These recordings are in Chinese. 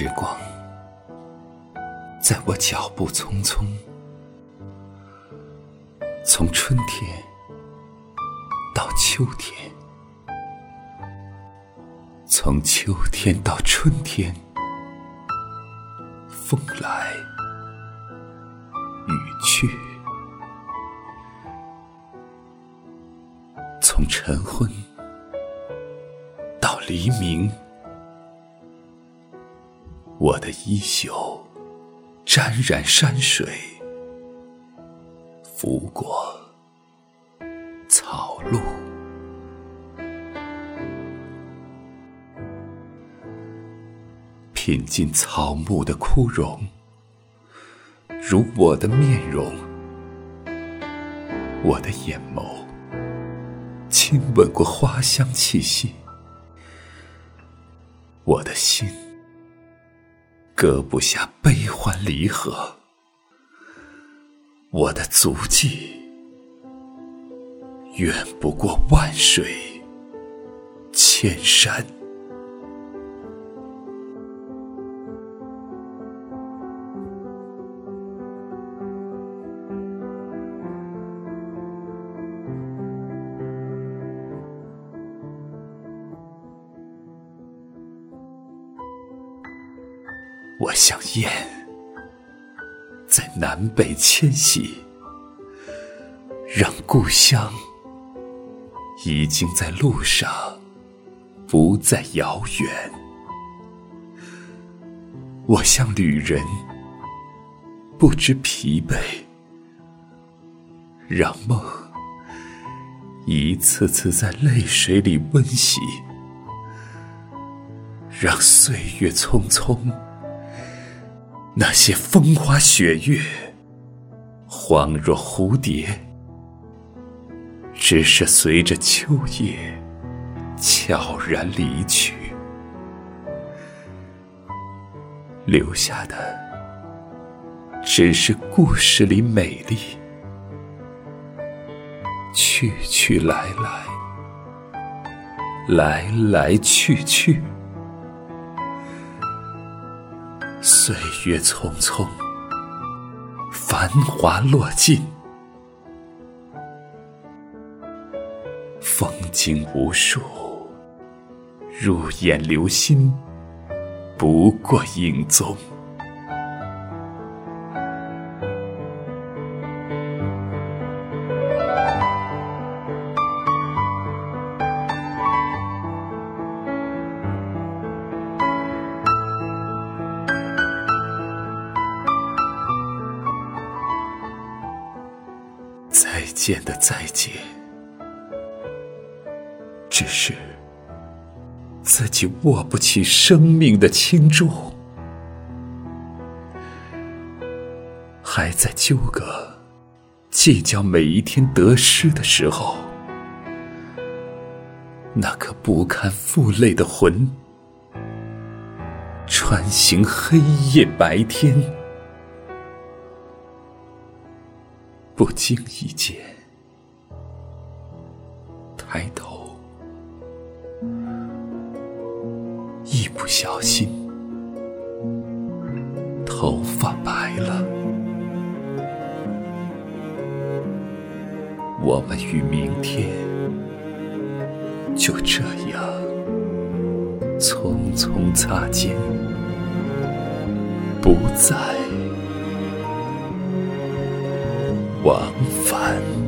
时光在我脚步匆匆，从春天到秋天，从秋天到春天，风来雨去，从晨昏到黎明。我的衣袖沾染山水，拂过草路，品尽草木的枯荣，如我的面容，我的眼眸，亲吻过花香气息，我的心。搁不下悲欢离合，我的足迹远不过万水千山。我像雁，在南北迁徙，让故乡已经在路上，不再遥远。我像旅人，不知疲惫，让梦一次次在泪水里温习，让岁月匆匆。那些风花雪月，恍若蝴蝶，只是随着秋叶悄然离去，留下的只是故事里美丽，去去来来，来来去去。岁月匆匆，繁华落尽，风景无数，入眼留心，不过影踪。见的再见，只是自己握不起生命的轻重，还在纠葛、计较每一天得失的时候，那颗不堪负累的魂，穿行黑夜白天。不经意间，抬头，一不小心，头发白了。我们与明天就这样匆匆擦肩，不再。往返。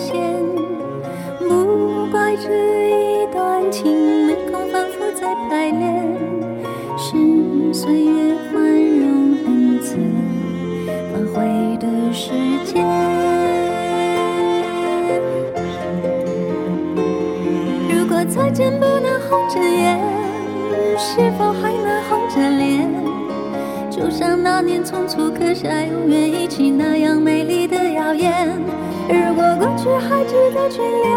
现，不怪这一段情没空反复再排练，是岁月宽容恩赐反悔的时间。如果再见不能红着眼。是否还能红着脸？就像那年匆促刻下永远一起那样美丽的谣言。如果过去还值得眷恋，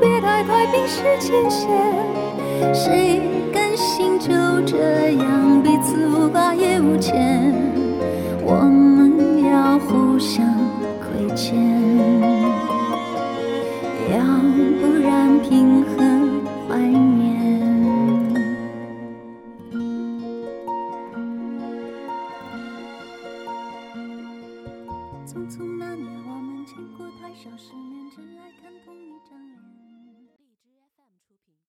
别太快冰释前嫌。谁甘心就这样彼此无挂也无牵？消失。